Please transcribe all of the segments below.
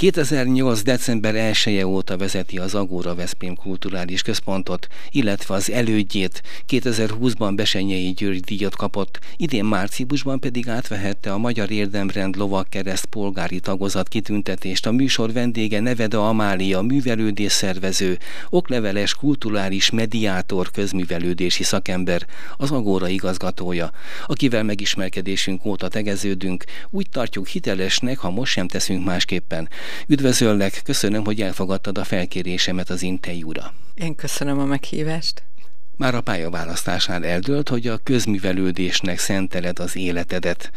2008. december 1 -e óta vezeti az Agóra Veszprém Kulturális Központot, illetve az elődjét 2020-ban Besenyei György díjat kapott, idén márciusban pedig átvehette a Magyar Érdemrend Lovagkereszt polgári tagozat kitüntetést a műsor vendége Neveda Amália művelődés szervező, okleveles kulturális mediátor közművelődési szakember, az Agóra igazgatója, akivel megismerkedésünk óta tegeződünk, úgy tartjuk hitelesnek, ha most sem teszünk másképpen. Üdvözöllek, köszönöm, hogy elfogadtad a felkérésemet az interjúra. Én köszönöm a meghívást. Már a pályaválasztásán eldőlt, hogy a közművelődésnek szenteled az életedet.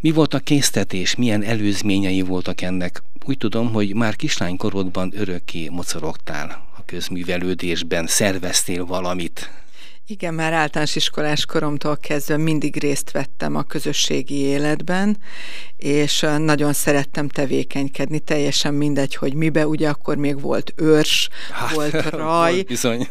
Mi volt a késztetés, milyen előzményei voltak ennek? Úgy tudom, hogy már kislánykorodban örökké mocorogtál a közművelődésben, szerveztél valamit. Igen, már általános iskolás koromtól kezdve mindig részt vettem a közösségi életben, és nagyon szerettem tevékenykedni, teljesen mindegy, hogy mibe, ugye akkor még volt őrs, hát, volt raj, volt bizony.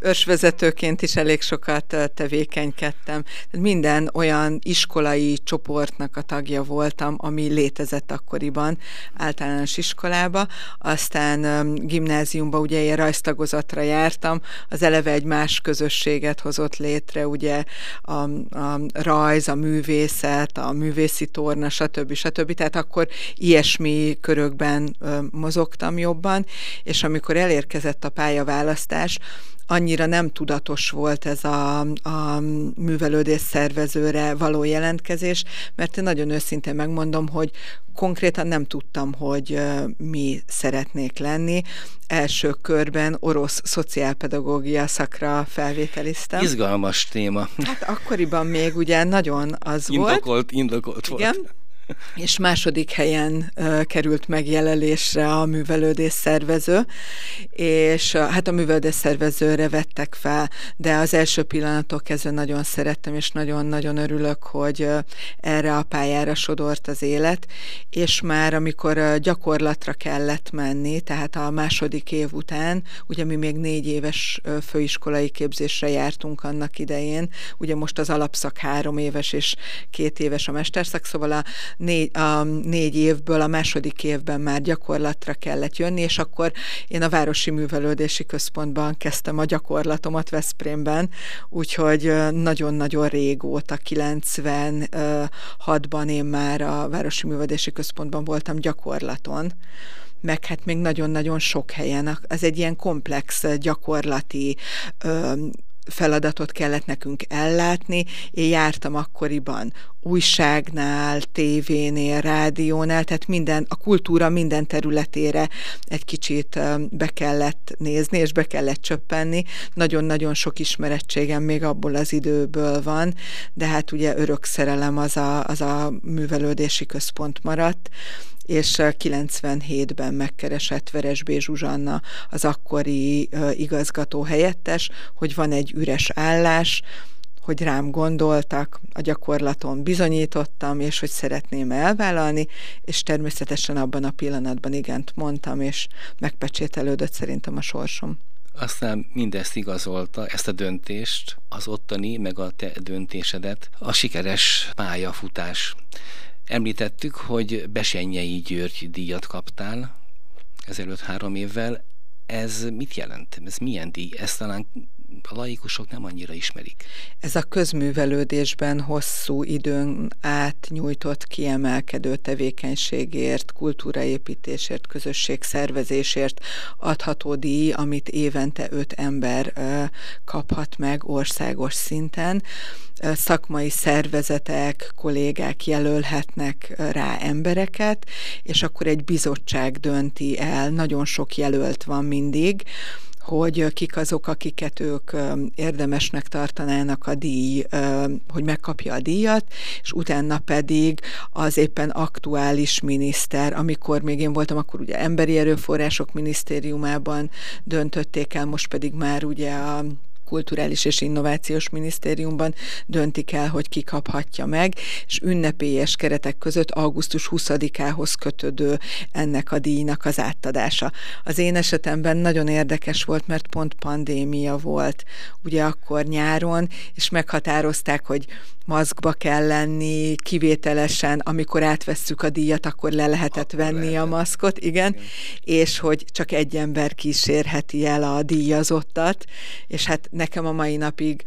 őrsvezetőként is elég sokat tevékenykedtem. Minden olyan iskolai csoportnak a tagja voltam, ami létezett akkoriban általános iskolába, aztán gimnáziumba ugye ilyen rajztagozatra jártam, az eleve egy más közösséget művészet hozott létre, ugye a, a rajz, a művészet, a művészi torna, stb. stb. Tehát akkor ilyesmi körökben mozogtam jobban, és amikor elérkezett a pályaválasztás, annyira nem tudatos volt ez a, a művelődés szervezőre való jelentkezés, mert én nagyon őszintén megmondom, hogy konkrétan nem tudtam, hogy mi szeretnék lenni. Első körben orosz szociálpedagógia szakra felvételiztem. Izgalmas téma. Hát akkoriban még ugye nagyon az indokolt, volt. Indokolt volt. Igen, és második helyen került megjelölésre a művelődés szervező, és hát a művelődés szervezőre vettek fel, de az első pillanatok kezdve nagyon szerettem, és nagyon-nagyon örülök, hogy erre a pályára sodort az élet, és már amikor gyakorlatra kellett menni, tehát a második év után, ugye mi még négy éves főiskolai képzésre jártunk annak idején, ugye most az alapszak három éves és két éves a mesterszak, szóval a négy, a négy évből a második évben már gyakorlatra kellett jönni, és akkor én a Városi Művelődési Központban kezdtem a gyakorlatomat Veszprémben, úgyhogy nagyon-nagyon régóta, 96-ban én már a Városi Művelődési Központban voltam gyakorlaton meg hát még nagyon-nagyon sok helyen. Ez egy ilyen komplex gyakorlati feladatot kellett nekünk ellátni. Én jártam akkoriban újságnál, tévénél, rádiónál, tehát minden, a kultúra minden területére egy kicsit be kellett nézni, és be kellett csöppenni. Nagyon-nagyon sok ismerettségem még abból az időből van, de hát ugye örök szerelem az a, az a művelődési központ maradt, és 97-ben megkeresett Veresbé Zsuzsanna, az akkori igazgató helyettes, hogy van egy üres állás, hogy rám gondoltak, a gyakorlaton bizonyítottam, és hogy szeretném elvállalni, és természetesen abban a pillanatban igent mondtam, és megpecsételődött szerintem a sorsom. Aztán mindezt igazolta, ezt a döntést, az ottani, meg a te döntésedet, a sikeres pályafutás. Említettük, hogy Besenyei György díjat kaptál ezelőtt három évvel. Ez mit jelent? Ez milyen díj? Ezt talán a laikusok nem annyira ismerik. Ez a közművelődésben hosszú időn át nyújtott kiemelkedő tevékenységért, kultúraépítésért, közösségszervezésért adható díj, amit évente öt ember kaphat meg országos szinten. Szakmai szervezetek, kollégák jelölhetnek rá embereket, és akkor egy bizottság dönti el, nagyon sok jelölt van mindig, hogy kik azok, akiket ők érdemesnek tartanának a díj, hogy megkapja a díjat, és utána pedig az éppen aktuális miniszter, amikor még én voltam, akkor ugye emberi erőforrások minisztériumában döntötték el, most pedig már ugye a Kulturális és Innovációs Minisztériumban döntik el, hogy ki kaphatja meg, és ünnepélyes keretek között augusztus 20-ához kötődő ennek a díjnak az átadása. Az én esetemben nagyon érdekes volt, mert pont pandémia volt, ugye akkor nyáron, és meghatározták, hogy maszkba kell lenni, kivételesen, amikor átvesszük a díjat, akkor le lehetett akkor venni lehetett. a maszkot, igen, igen, és hogy csak egy ember kísérheti el a díjazottat, és hát nekem a mai napig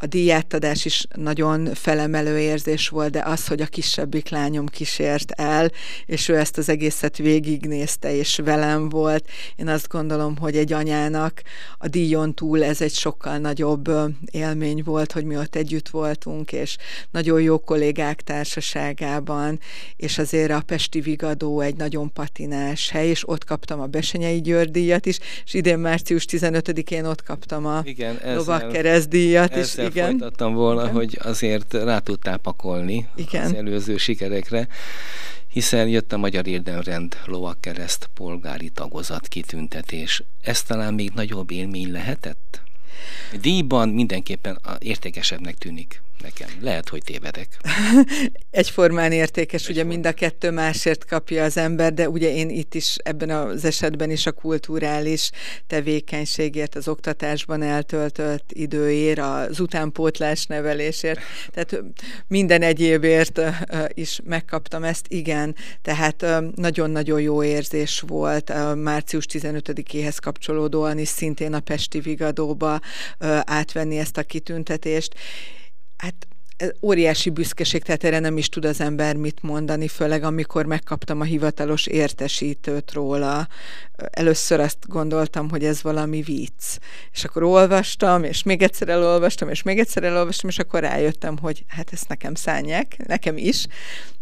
a díjátadás is nagyon felemelő érzés volt, de az, hogy a kisebbik lányom kísért el, és ő ezt az egészet végignézte, és velem volt, én azt gondolom, hogy egy anyának a díjon túl ez egy sokkal nagyobb élmény volt, hogy mi ott együtt voltunk, és nagyon jó kollégák társaságában, és azért a Pesti Vigadó egy nagyon patinás hely, és ott kaptam a Besenyei György díjat is, és idén március 15-én ott kaptam a Igen, Lovak díjat is igen. folytattam volna, Igen. hogy azért rá tudtál pakolni Igen. az előző sikerekre, hiszen jött a Magyar Érdemrend lovakkereszt polgári tagozat kitüntetés. Ez talán még nagyobb élmény lehetett? Díjban mindenképpen értékesebbnek tűnik nekem. Lehet, hogy tévedek. Egyformán értékes, Egyformán. ugye mind a kettő másért kapja az ember, de ugye én itt is ebben az esetben is a kulturális tevékenységért, az oktatásban eltöltött időért, az utánpótlás nevelésért, tehát minden egyébért is megkaptam ezt, igen, tehát nagyon-nagyon jó érzés volt március 15-éhez kapcsolódóan is szintén a Pesti Vigadóba átvenni ezt a kitüntetést, Hát óriási büszkeség, tehát erre nem is tud az ember mit mondani, főleg amikor megkaptam a hivatalos értesítőt róla. Először azt gondoltam, hogy ez valami vicc. És akkor olvastam, és még egyszer elolvastam, és még egyszer elolvastam, és akkor rájöttem, hogy hát ezt nekem szánják, nekem is,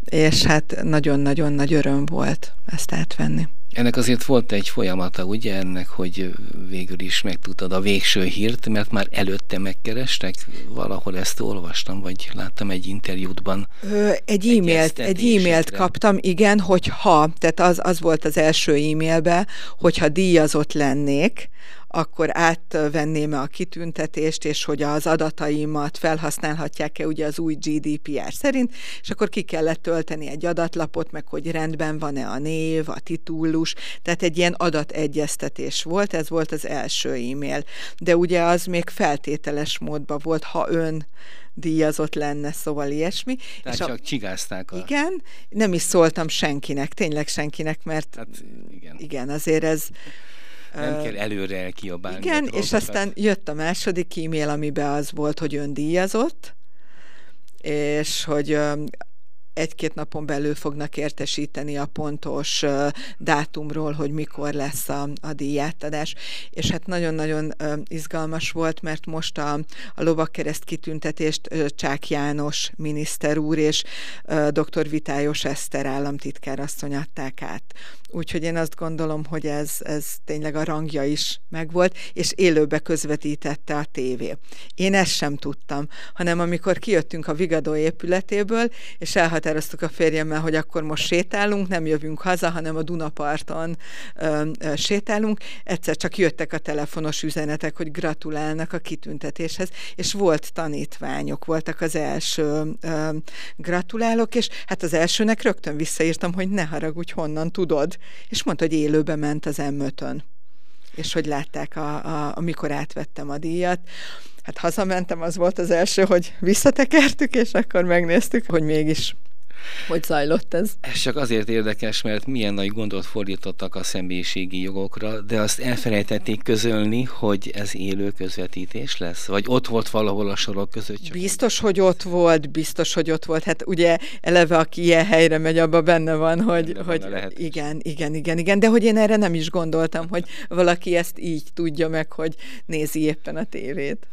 és hát nagyon-nagyon nagy öröm volt ezt átvenni. Ennek azért volt egy folyamata, ugye, ennek, hogy végül is megtudtad a végső hírt, mert már előtte megkerestek, valahol ezt olvastam, vagy láttam egy interjútban. Ö, egy e-mailt, egy e-mailt kaptam, igen, hogy ha, tehát az, az volt az első e-mailbe, hogyha díjazott lennék, akkor átvenném-e a kitüntetést, és hogy az adataimat felhasználhatják-e ugye az új GDPR szerint, és akkor ki kellett tölteni egy adatlapot, meg hogy rendben van-e a név, a titulus, tehát egy ilyen adategyeztetés volt, ez volt az első e-mail. De ugye az még feltételes módban volt, ha ön díjazott lenne, szóval ilyesmi. Tehát és csak a, csigázták a... Igen, nem is szóltam senkinek, tényleg senkinek, mert hát, igen. igen, azért ez nem kell előre elkiabálni. Igen, és aztán jött a második e-mail, amiben az volt, hogy ön díjazott, és hogy egy-két napon belül fognak értesíteni a pontos dátumról, hogy mikor lesz a, a díjátadás. És hát nagyon-nagyon izgalmas volt, mert most a, a lovakkereszt kitüntetést Csák János miniszter úr és dr. Vitályos Eszter államtitkár asszony adták át. Úgyhogy én azt gondolom, hogy ez, ez tényleg a rangja is megvolt, és élőbe közvetítette a tévé. Én ezt sem tudtam, hanem amikor kijöttünk a Vigadó épületéből, és elhatároztuk a férjemmel, hogy akkor most sétálunk, nem jövünk haza, hanem a Dunaparton ö, ö, sétálunk, egyszer csak jöttek a telefonos üzenetek, hogy gratulálnak a kitüntetéshez, és volt tanítványok, voltak az első ö, gratulálok, és hát az elsőnek rögtön visszaírtam, hogy ne haragudj, honnan tudod, és mondta, hogy élőbe ment az m és hogy látták, a, a, amikor átvettem a díjat. Hát hazamentem, az volt az első, hogy visszatekertük, és akkor megnéztük, hogy mégis hogy zajlott ez? Ez csak azért érdekes, mert milyen nagy gondot fordítottak a személyiségi jogokra, de azt elfelejtették közölni, hogy ez élő közvetítés lesz? Vagy ott volt valahol a sorok között? Csak biztos, hogy ott volt, biztos, hogy ott volt. Hát ugye eleve, aki ilyen helyre megy, abban benne van, hogy, benne hogy van igen, igen, igen, igen, de hogy én erre nem is gondoltam, hogy valaki ezt így tudja meg, hogy nézi éppen a tévét.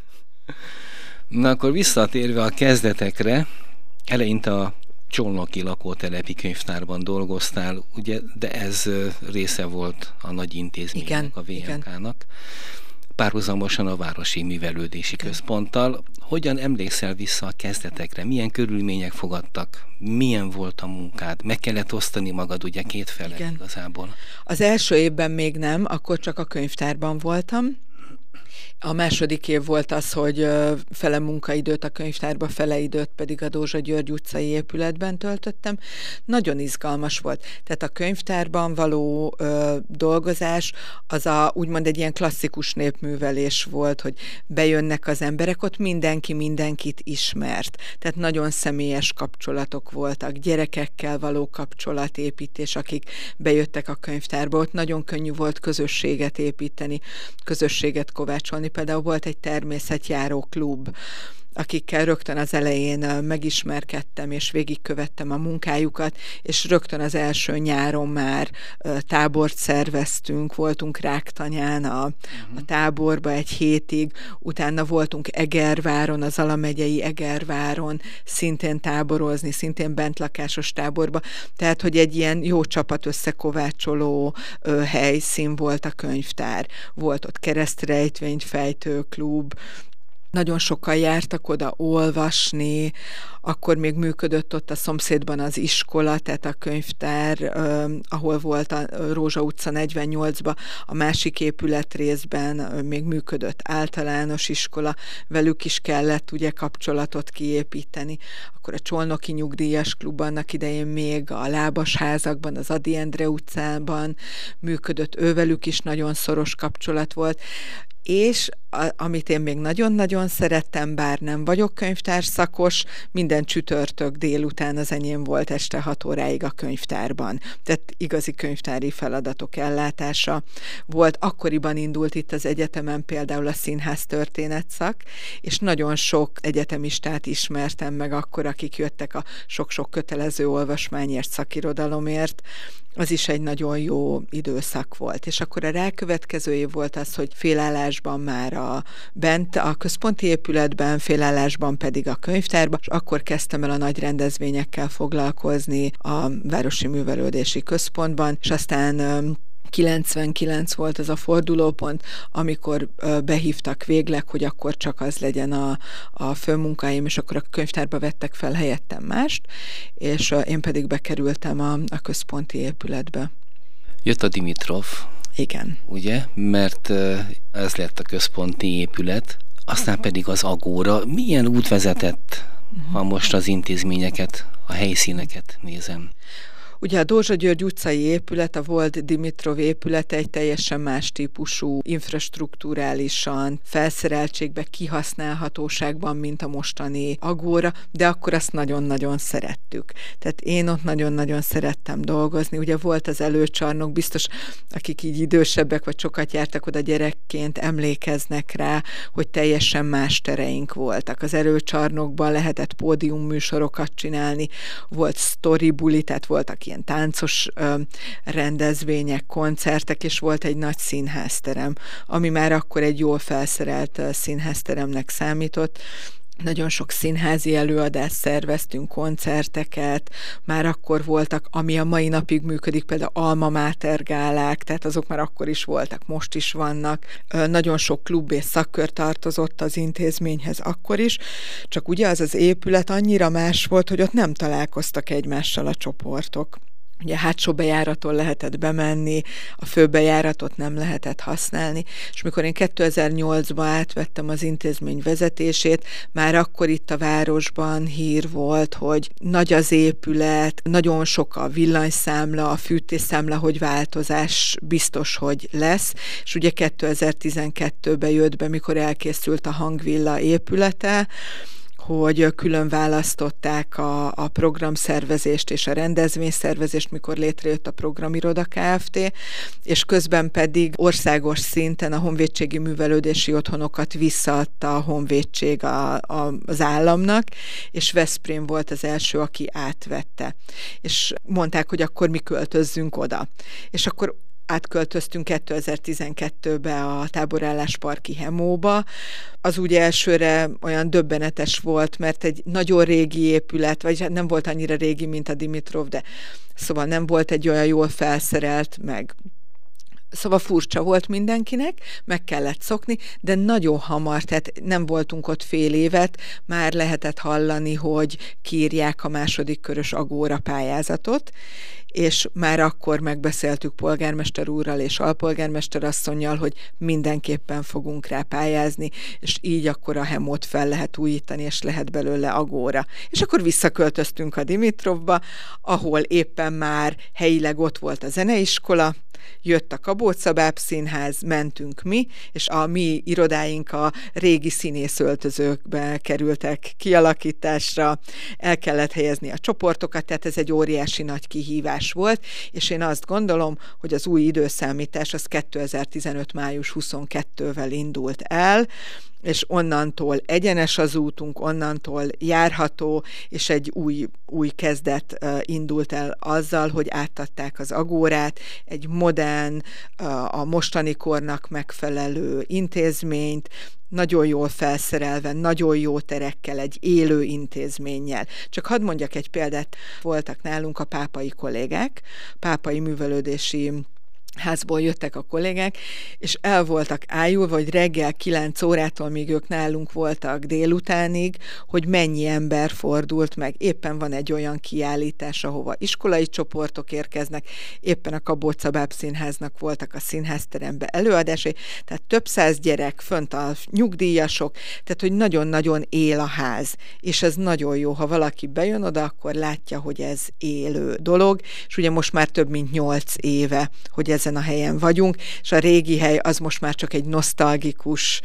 Na akkor visszatérve a kezdetekre, eleinte a Csolnoki lakótelepi könyvtárban dolgoztál, ugye, de ez része volt a nagy intézménynek, a VMK-nak. Párhuzamosan a Városi Művelődési Igen. Központtal. Hogyan emlékszel vissza a kezdetekre? Milyen körülmények fogadtak? Milyen volt a munkád? Meg kellett osztani magad ugye két fele Igen. igazából. Az első évben még nem, akkor csak a könyvtárban voltam A második év volt az, hogy fele munkaidőt a könyvtárba, fele időt pedig a Dózsa György utcai épületben töltöttem. Nagyon izgalmas volt. Tehát a könyvtárban való ö, dolgozás az a úgymond egy ilyen klasszikus népművelés volt, hogy bejönnek az emberek, ott mindenki mindenkit ismert. Tehát nagyon személyes kapcsolatok voltak, gyerekekkel való kapcsolatépítés, akik bejöttek a könyvtárba. Ott nagyon könnyű volt közösséget építeni, közösséget kovácsolni például volt egy természetjáró klub, akikkel rögtön az elején megismerkedtem, és végigkövettem a munkájukat, és rögtön az első nyáron már tábort szerveztünk, voltunk Ráktanyán a, a mhm. táborba egy hétig, utána voltunk Egerváron, az Alamegyei Egerváron, szintén táborozni, szintén bentlakásos táborba, tehát, hogy egy ilyen jó csapat összekovácsoló helyszín volt a könyvtár. Volt ott keresztrejtvényfejtő klub, nagyon sokan jártak oda olvasni, akkor még működött ott a szomszédban az iskola, tehát a könyvtár, ahol volt a Rózsa utca 48-ba, a másik épület részben még működött általános iskola, velük is kellett ugye kapcsolatot kiépíteni. Akkor a Csolnoki Nyugdíjas Klub annak idején még a Lábas házakban, az Adi Endre utcában működött, ővelük is nagyon szoros kapcsolat volt, és a, amit én még nagyon-nagyon szerettem, bár nem vagyok könyvtárszakos, minden csütörtök délután az enyém volt este 6 óráig a könyvtárban. Tehát igazi könyvtári feladatok ellátása volt. Akkoriban indult itt az egyetemen például a színház történetszak, és nagyon sok egyetemistát ismertem meg akkor, akik jöttek a sok-sok kötelező olvasmányért, szakirodalomért, az is egy nagyon jó időszak volt. És akkor a rákövetkező év volt az, hogy félállásban már a, bent a központi épületben, félállásban pedig a könyvtárban, és akkor kezdtem el a nagy rendezvényekkel foglalkozni a Városi Művelődési Központban, és aztán 99 volt ez a fordulópont, amikor behívtak végleg, hogy akkor csak az legyen a, a főmunkáim, és akkor a könyvtárba vettek fel helyettem mást, és én pedig bekerültem a, a központi épületbe. Jött a Dimitrov. Igen. Ugye? Mert ez lett a központi épület, aztán pedig az Agóra. Milyen út vezetett, ha most az intézményeket, a helyszíneket nézem? Ugye a Dózsa György utcai épület, a volt Dimitrov épülete egy teljesen más típusú infrastruktúrálisan, felszereltségbe, kihasználhatóságban, mint a mostani agóra, de akkor azt nagyon-nagyon szerettük. Tehát én ott nagyon-nagyon szerettem dolgozni. Ugye volt az előcsarnok, biztos akik így idősebbek, vagy sokat jártak oda gyerekként, emlékeznek rá, hogy teljesen más tereink voltak. Az előcsarnokban lehetett pódium műsorokat csinálni, volt story tehát voltak ilyen ilyen táncos ö, rendezvények, koncertek, és volt egy nagy színházterem, ami már akkor egy jól felszerelt színházteremnek számított, nagyon sok színházi előadást szerveztünk, koncerteket, már akkor voltak, ami a mai napig működik, például Alma Mater gálák, tehát azok már akkor is voltak, most is vannak. Nagyon sok klub és szakkör tartozott az intézményhez akkor is, csak ugye az az épület annyira más volt, hogy ott nem találkoztak egymással a csoportok. Ugye hátsó bejáraton lehetett bemenni, a főbejáratot nem lehetett használni, és mikor én 2008-ban átvettem az intézmény vezetését, már akkor itt a városban hír volt, hogy nagy az épület, nagyon sok a villanyszámla, a fűtésszámla, hogy változás biztos, hogy lesz, és ugye 2012-ben jött be, mikor elkészült a hangvilla épülete, hogy külön választották a, a programszervezést és a rendezvényszervezést, mikor létrejött a Programiroda Kft., és közben pedig országos szinten a honvédségi művelődési otthonokat visszaadta a honvédség a, a, az államnak, és Veszprém volt az első, aki átvette. És mondták, hogy akkor mi költözzünk oda. És akkor átköltöztünk 2012-be a táborállás parki Hemóba. Az úgy elsőre olyan döbbenetes volt, mert egy nagyon régi épület, vagy hát nem volt annyira régi, mint a Dimitrov, de szóval nem volt egy olyan jól felszerelt, meg Szóval furcsa volt mindenkinek, meg kellett szokni, de nagyon hamar, tehát nem voltunk ott fél évet, már lehetett hallani, hogy kírják a második körös agóra pályázatot, és már akkor megbeszéltük polgármester úrral és alpolgármester asszonynal, hogy mindenképpen fogunk rá pályázni, és így akkor a hemót fel lehet újítani, és lehet belőle agóra. És akkor visszaköltöztünk a Dimitrovba, ahol éppen már helyileg ott volt a zeneiskola, jött a Kabócabáb Színház, mentünk mi, és a mi irodáink a régi színészöltözőkbe kerültek kialakításra, el kellett helyezni a csoportokat, tehát ez egy óriási nagy kihívás volt, és én azt gondolom, hogy az új időszámítás az 2015. május 22-vel indult el, és onnantól egyenes az útunk, onnantól járható, és egy új, új kezdet indult el azzal, hogy átadták az agórát, egy modern, a mostani kornak megfelelő intézményt, nagyon jól felszerelve, nagyon jó terekkel, egy élő intézménnyel. Csak hadd mondjak egy példát, voltak nálunk a pápai kollégák, pápai művelődési házból jöttek a kollégák, és el voltak ájulva, hogy reggel 9 órától, míg ők nálunk voltak délutánig, hogy mennyi ember fordult meg. Éppen van egy olyan kiállítás, ahova iskolai csoportok érkeznek, éppen a Kabóca Báb Színháznak voltak a színházterembe előadásai, tehát több száz gyerek, fönt a nyugdíjasok, tehát hogy nagyon-nagyon él a ház, és ez nagyon jó, ha valaki bejön oda, akkor látja, hogy ez élő dolog, és ugye most már több mint nyolc éve, hogy ez ezen a helyen vagyunk, és a régi hely az most már csak egy nosztalgikus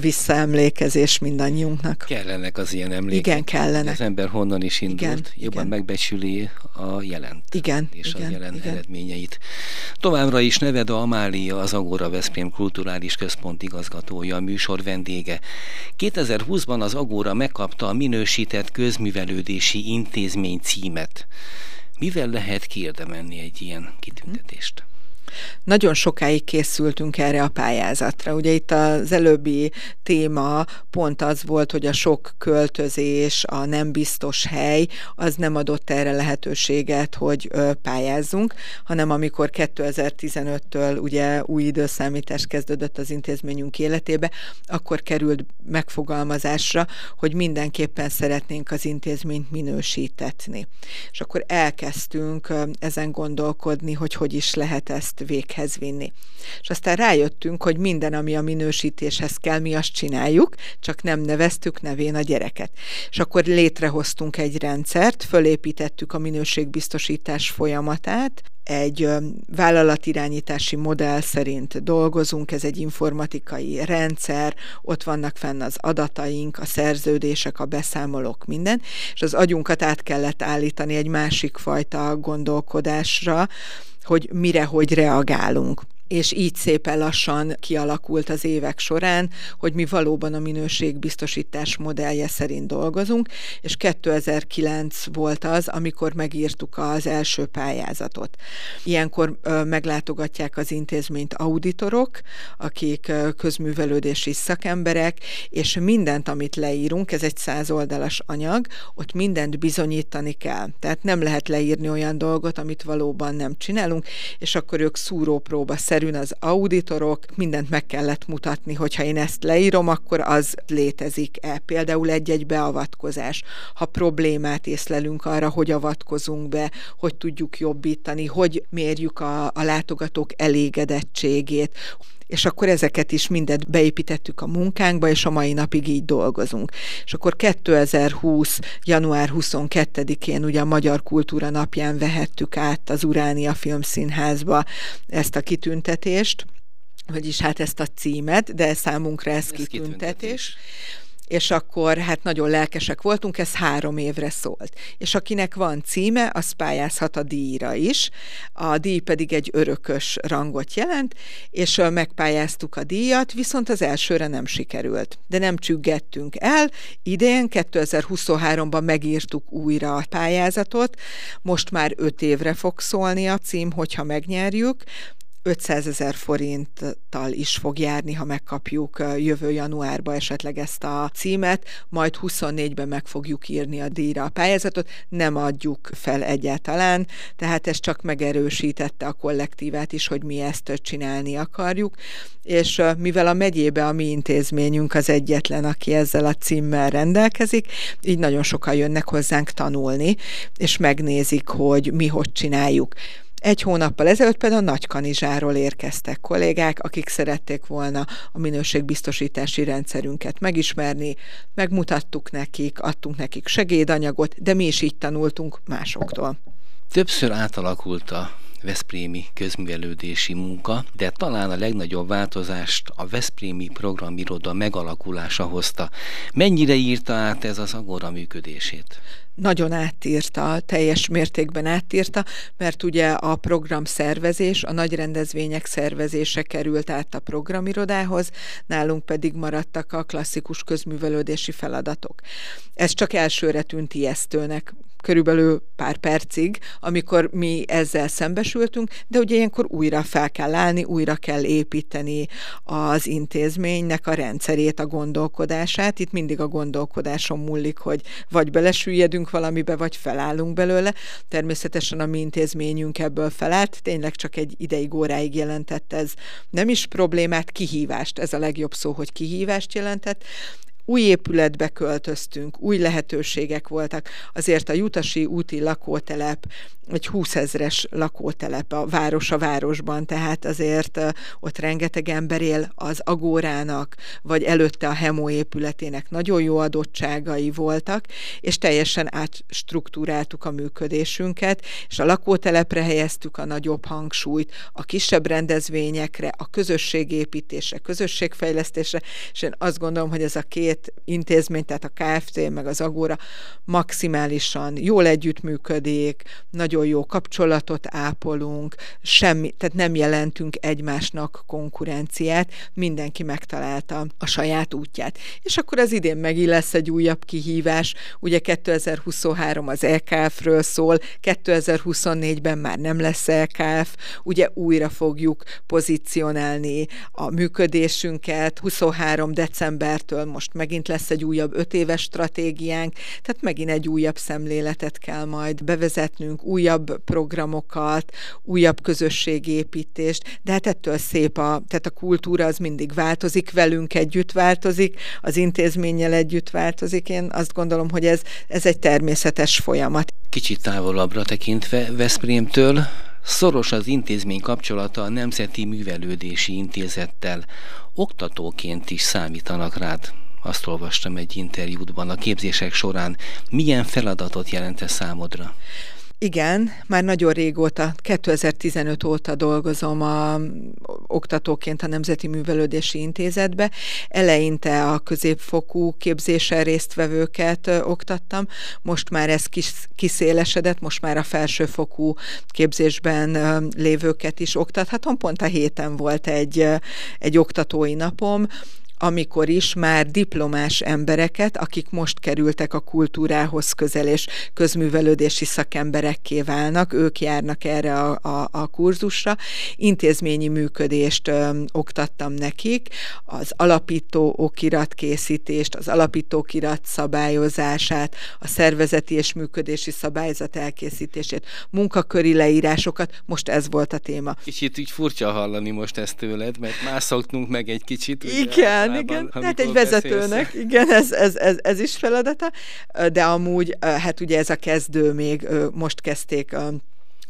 visszaemlékezés mindannyiunknak. Kellenek az ilyen emlékek. Igen, kellene. Az ember honnan is indult, igen, jobban igen. megbecsüli a jelent. Igen, és igen, a jelen igen. eredményeit. Továbbra is Neveda Amália, az Agora Veszprém Kulturális Központ igazgatója, a műsor vendége. 2020-ban az Agora megkapta a minősített közművelődési intézmény címet. Mivel lehet kiérdemelni egy ilyen kitüntetést? Nagyon sokáig készültünk erre a pályázatra. Ugye itt az előbbi téma pont az volt, hogy a sok költözés, a nem biztos hely, az nem adott erre lehetőséget, hogy pályázzunk, hanem amikor 2015-től ugye új időszámítás kezdődött az intézményünk életébe, akkor került megfogalmazásra, hogy mindenképpen szeretnénk az intézményt minősítetni. És akkor elkezdtünk ezen gondolkodni, hogy hogy is lehet ezt véghez vinni. És aztán rájöttünk, hogy minden, ami a minősítéshez kell, mi azt csináljuk, csak nem neveztük nevén a gyereket. És akkor létrehoztunk egy rendszert, fölépítettük a minőségbiztosítás folyamatát, egy vállalatirányítási modell szerint dolgozunk, ez egy informatikai rendszer, ott vannak fenn az adataink, a szerződések, a beszámolók, minden, és az agyunkat át kellett állítani egy másik fajta gondolkodásra, hogy mire, hogy reagálunk és így szépen lassan kialakult az évek során, hogy mi valóban a minőségbiztosítás modellje szerint dolgozunk, és 2009 volt az, amikor megírtuk az első pályázatot. Ilyenkor meglátogatják az intézményt auditorok, akik közművelődési szakemberek, és mindent, amit leírunk, ez egy száz oldalas anyag, ott mindent bizonyítani kell. Tehát nem lehet leírni olyan dolgot, amit valóban nem csinálunk, és akkor ők szúrópróba szerűen az auditorok, mindent meg kellett mutatni, hogyha én ezt leírom, akkor az létezik-e. Például egy-egy beavatkozás. Ha problémát észlelünk arra, hogy avatkozunk be, hogy tudjuk jobbítani, hogy mérjük a, a látogatók elégedettségét, és akkor ezeket is mindet beépítettük a munkánkba, és a mai napig így dolgozunk. És akkor 2020. január 22-én ugye a Magyar Kultúra napján vehettük át az Uránia Filmszínházba ezt a kitüntetést, vagyis hát ezt a címet, de számunkra ez, ez kitüntetés. kitüntetés és akkor hát nagyon lelkesek voltunk, ez három évre szólt. És akinek van címe, az pályázhat a díjra is. A díj pedig egy örökös rangot jelent, és megpályáztuk a díjat, viszont az elsőre nem sikerült. De nem csüggettünk el. Idén, 2023-ban megírtuk újra a pályázatot, most már öt évre fog szólni a cím, hogyha megnyerjük, 500 ezer forinttal is fog járni, ha megkapjuk jövő januárba esetleg ezt a címet, majd 24-ben meg fogjuk írni a díjra a pályázatot, nem adjuk fel egyáltalán, tehát ez csak megerősítette a kollektívát is, hogy mi ezt csinálni akarjuk, és mivel a megyébe a mi intézményünk az egyetlen, aki ezzel a címmel rendelkezik, így nagyon sokan jönnek hozzánk tanulni, és megnézik, hogy mi hogy csináljuk. Egy hónappal ezelőtt például Nagykanizsáról érkeztek kollégák, akik szerették volna a minőségbiztosítási rendszerünket megismerni, megmutattuk nekik, adtunk nekik segédanyagot, de mi is így tanultunk másoktól. Többször átalakult a Veszprémi közművelődési munka, de talán a legnagyobb változást a Veszprémi programiroda megalakulása hozta. Mennyire írta át ez az agora működését? nagyon átírta, teljes mértékben átírta, mert ugye a program szervezés, a nagy rendezvények szervezése került át a programirodához, nálunk pedig maradtak a klasszikus közművelődési feladatok. Ez csak elsőre tűnt ijesztőnek, körülbelül pár percig, amikor mi ezzel szembesültünk, de ugye ilyenkor újra fel kell állni, újra kell építeni az intézménynek a rendszerét, a gondolkodását. Itt mindig a gondolkodáson múlik, hogy vagy belesüllyedünk valamibe, vagy felállunk belőle. Természetesen a mi intézményünk ebből felállt, tényleg csak egy ideig, óráig jelentett ez nem is problémát, kihívást, ez a legjobb szó, hogy kihívást jelentett, új épületbe költöztünk, új lehetőségek voltak. Azért a Jutasi úti lakótelep egy 20 ezres lakótelep a város a városban, tehát azért ott rengeteg ember él az Agórának, vagy előtte a Hemo épületének nagyon jó adottságai voltak, és teljesen átstruktúráltuk a működésünket, és a lakótelepre helyeztük a nagyobb hangsúlyt, a kisebb rendezvényekre, a közösségépítésre, közösségfejlesztésre, és én azt gondolom, hogy ez a két intézmény, tehát a KFT meg az Agóra maximálisan jól együttműködik, nagyon nagyon jó kapcsolatot ápolunk, semmi, tehát nem jelentünk egymásnak konkurenciát, mindenki megtalálta a saját útját. És akkor az idén megint lesz egy újabb kihívás, ugye 2023 az EKF-ről szól, 2024-ben már nem lesz EKF, ugye újra fogjuk pozícionálni a működésünket, 23 decembertől most megint lesz egy újabb öt éves stratégiánk, tehát megint egy újabb szemléletet kell majd bevezetnünk, új újabb programokat, újabb közösségépítést, de hát ettől szép a, tehát a kultúra az mindig változik, velünk együtt változik, az intézménnyel együtt változik. Én azt gondolom, hogy ez, ez egy természetes folyamat. Kicsit távolabbra tekintve Veszprémtől, Szoros az intézmény kapcsolata a Nemzeti Művelődési Intézettel. Oktatóként is számítanak rád. Azt olvastam egy interjútban a képzések során. Milyen feladatot jelent ez számodra? Igen, már nagyon régóta, 2015 óta dolgozom a, oktatóként a Nemzeti Művelődési Intézetbe. Eleinte a középfokú képzésen résztvevőket oktattam, most már ez kis, kiszélesedett, most már a felsőfokú képzésben lévőket is oktathatom. Pont a héten volt egy, egy oktatói napom, amikor is már diplomás embereket, akik most kerültek a kultúrához közel és közművelődési szakemberekké válnak, ők járnak erre a, a, a kurzusra. Intézményi működést ö, oktattam nekik, az alapító okiratkészítést, az alapító okirat szabályozását, a szervezeti és működési szabályzat elkészítését, munkaköri leírásokat, most ez volt a téma. Kicsit így furcsa hallani most ezt tőled, mert már szoktunk meg egy kicsit. Igen, igen, igen. Tehát egy vezetőnek, beszélsz. igen, ez, ez, ez, ez is feladata, de amúgy, hát ugye ez a kezdő még most kezdték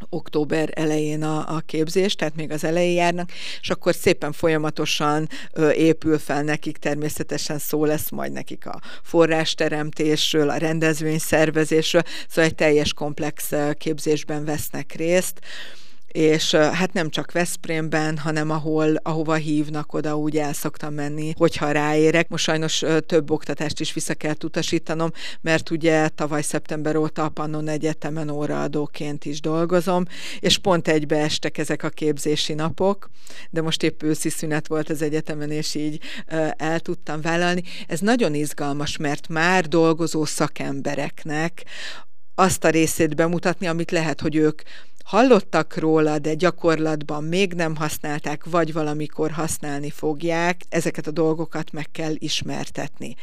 október elején a, a képzés, tehát még az elején járnak, és akkor szépen folyamatosan ö, épül fel nekik, természetesen szó lesz majd nekik a forrásteremtésről, a rendezvény szervezésről, szóval egy teljes komplex képzésben vesznek részt. Ö, és hát nem csak Veszprémben, hanem ahol, ahova hívnak, oda úgy el szoktam menni, hogyha ráérek. Most sajnos több oktatást is vissza kell utasítanom, mert ugye tavaly szeptember óta a Pannon Egyetemen óraadóként is dolgozom, és pont egybe estek ezek a képzési napok, de most épp őszi szünet volt az egyetemen, és így el tudtam vállalni. Ez nagyon izgalmas, mert már dolgozó szakembereknek azt a részét bemutatni, amit lehet, hogy ők hallottak róla, de gyakorlatban még nem használták, vagy valamikor használni fogják, ezeket a dolgokat meg kell ismertetni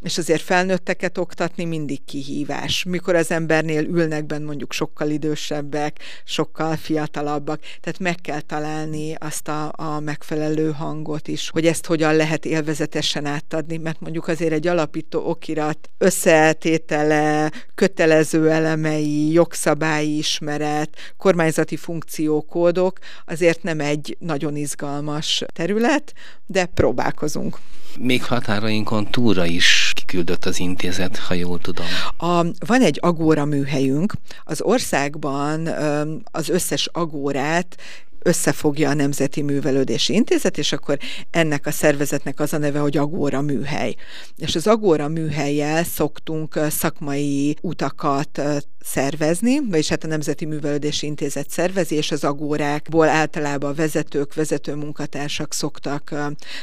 és azért felnőtteket oktatni mindig kihívás. Mikor az embernél ülnek benne mondjuk sokkal idősebbek, sokkal fiatalabbak, tehát meg kell találni azt a, a megfelelő hangot is, hogy ezt hogyan lehet élvezetesen átadni, mert mondjuk azért egy alapító okirat összetétele, kötelező elemei, jogszabályi ismeret, kormányzati funkciókódok azért nem egy nagyon izgalmas terület, de próbálkozunk. Még határainkon túra is kiküldött az intézet, ha jól tudom. A, van egy agóra műhelyünk. Az országban az összes agórát összefogja a Nemzeti Művelődési Intézet, és akkor ennek a szervezetnek az a neve, hogy Agóra Műhely. És az Agóra Műhelyjel szoktunk szakmai utakat szervezni, vagyis hát a Nemzeti Művelődési Intézet szervezi, és az agórákból általában vezetők, vezető munkatársak szoktak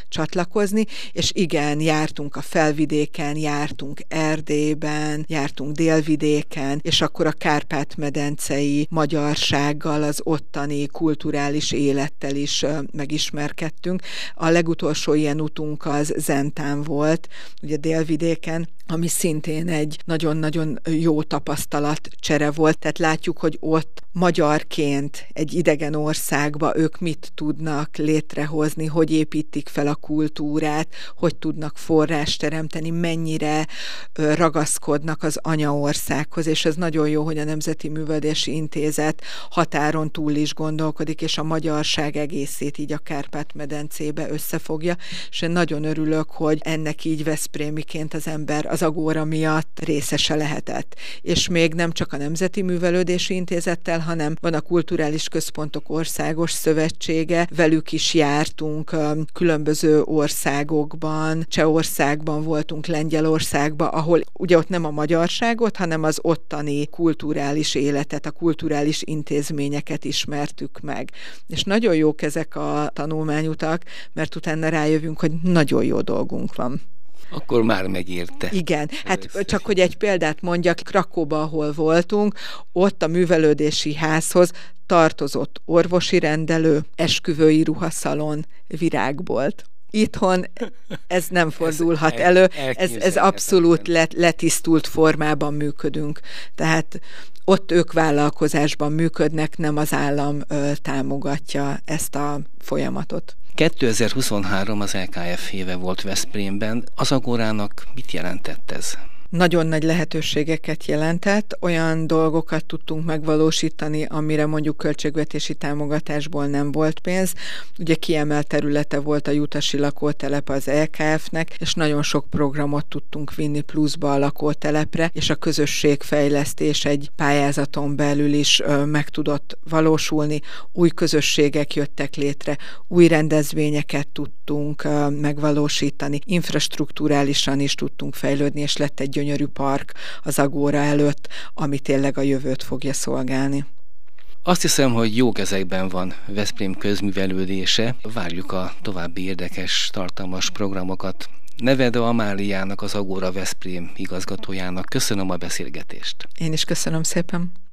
csatlakozni, és igen, jártunk a felvidéken, jártunk Erdélyben, jártunk délvidéken, és akkor a Kárpát-medencei magyarsággal, az ottani kulturális élettel is megismerkedtünk. A legutolsó ilyen utunk az Zentán volt, ugye délvidéken, ami szintén egy nagyon-nagyon jó tapasztalat csere volt, tehát látjuk, hogy ott magyarként egy idegen országba ők mit tudnak létrehozni, hogy építik fel a kultúrát, hogy tudnak forrást teremteni, mennyire ragaszkodnak az anyaországhoz, és ez nagyon jó, hogy a Nemzeti Művelési Intézet határon túl is gondolkodik, és a magyarság egészét így a Kárpát-medencébe összefogja, és én nagyon örülök, hogy ennek így Veszprémiként az ember az agóra miatt részese lehetett. És még nem csak a Nemzeti Művelődési Intézettel, hanem van a Kulturális Központok Országos Szövetsége, velük is jártunk különböző országokban, Csehországban voltunk, Lengyelországban, ahol ugye ott nem a magyarságot, hanem az ottani kulturális életet, a kulturális intézményeket ismertük meg. És nagyon jók ezek a tanulmányutak, mert utána rájövünk, hogy nagyon jó dolgunk van. Akkor már megérte. Igen, hát Először. csak hogy egy példát mondjak, Krakóba, ahol voltunk, ott a művelődési házhoz tartozott orvosi rendelő, esküvői ruhaszalon, virágbolt itthon ez nem fordulhat ez elő, ez, ez abszolút let, letisztult formában működünk. Tehát ott ők vállalkozásban működnek, nem az állam ö, támogatja ezt a folyamatot. 2023 az LKF éve volt Veszprémben. Az Agorának mit jelentett ez? Nagyon nagy lehetőségeket jelentett, olyan dolgokat tudtunk megvalósítani, amire mondjuk költségvetési támogatásból nem volt pénz. Ugye kiemelt területe volt a Jutasi lakótelep az LKF-nek, és nagyon sok programot tudtunk vinni pluszba a lakótelepre, és a közösségfejlesztés egy pályázaton belül is ö, meg tudott valósulni. Új közösségek jöttek létre, új rendezvényeket tudtunk ö, megvalósítani, infrastruktúrálisan is tudtunk fejlődni, és lett egy gyönyörű park az Agóra előtt, ami tényleg a jövőt fogja szolgálni. Azt hiszem, hogy jó kezekben van Veszprém közművelődése. Várjuk a további érdekes, tartalmas programokat. Nevede Amáliának, az Agóra Veszprém igazgatójának köszönöm a beszélgetést. Én is köszönöm szépen.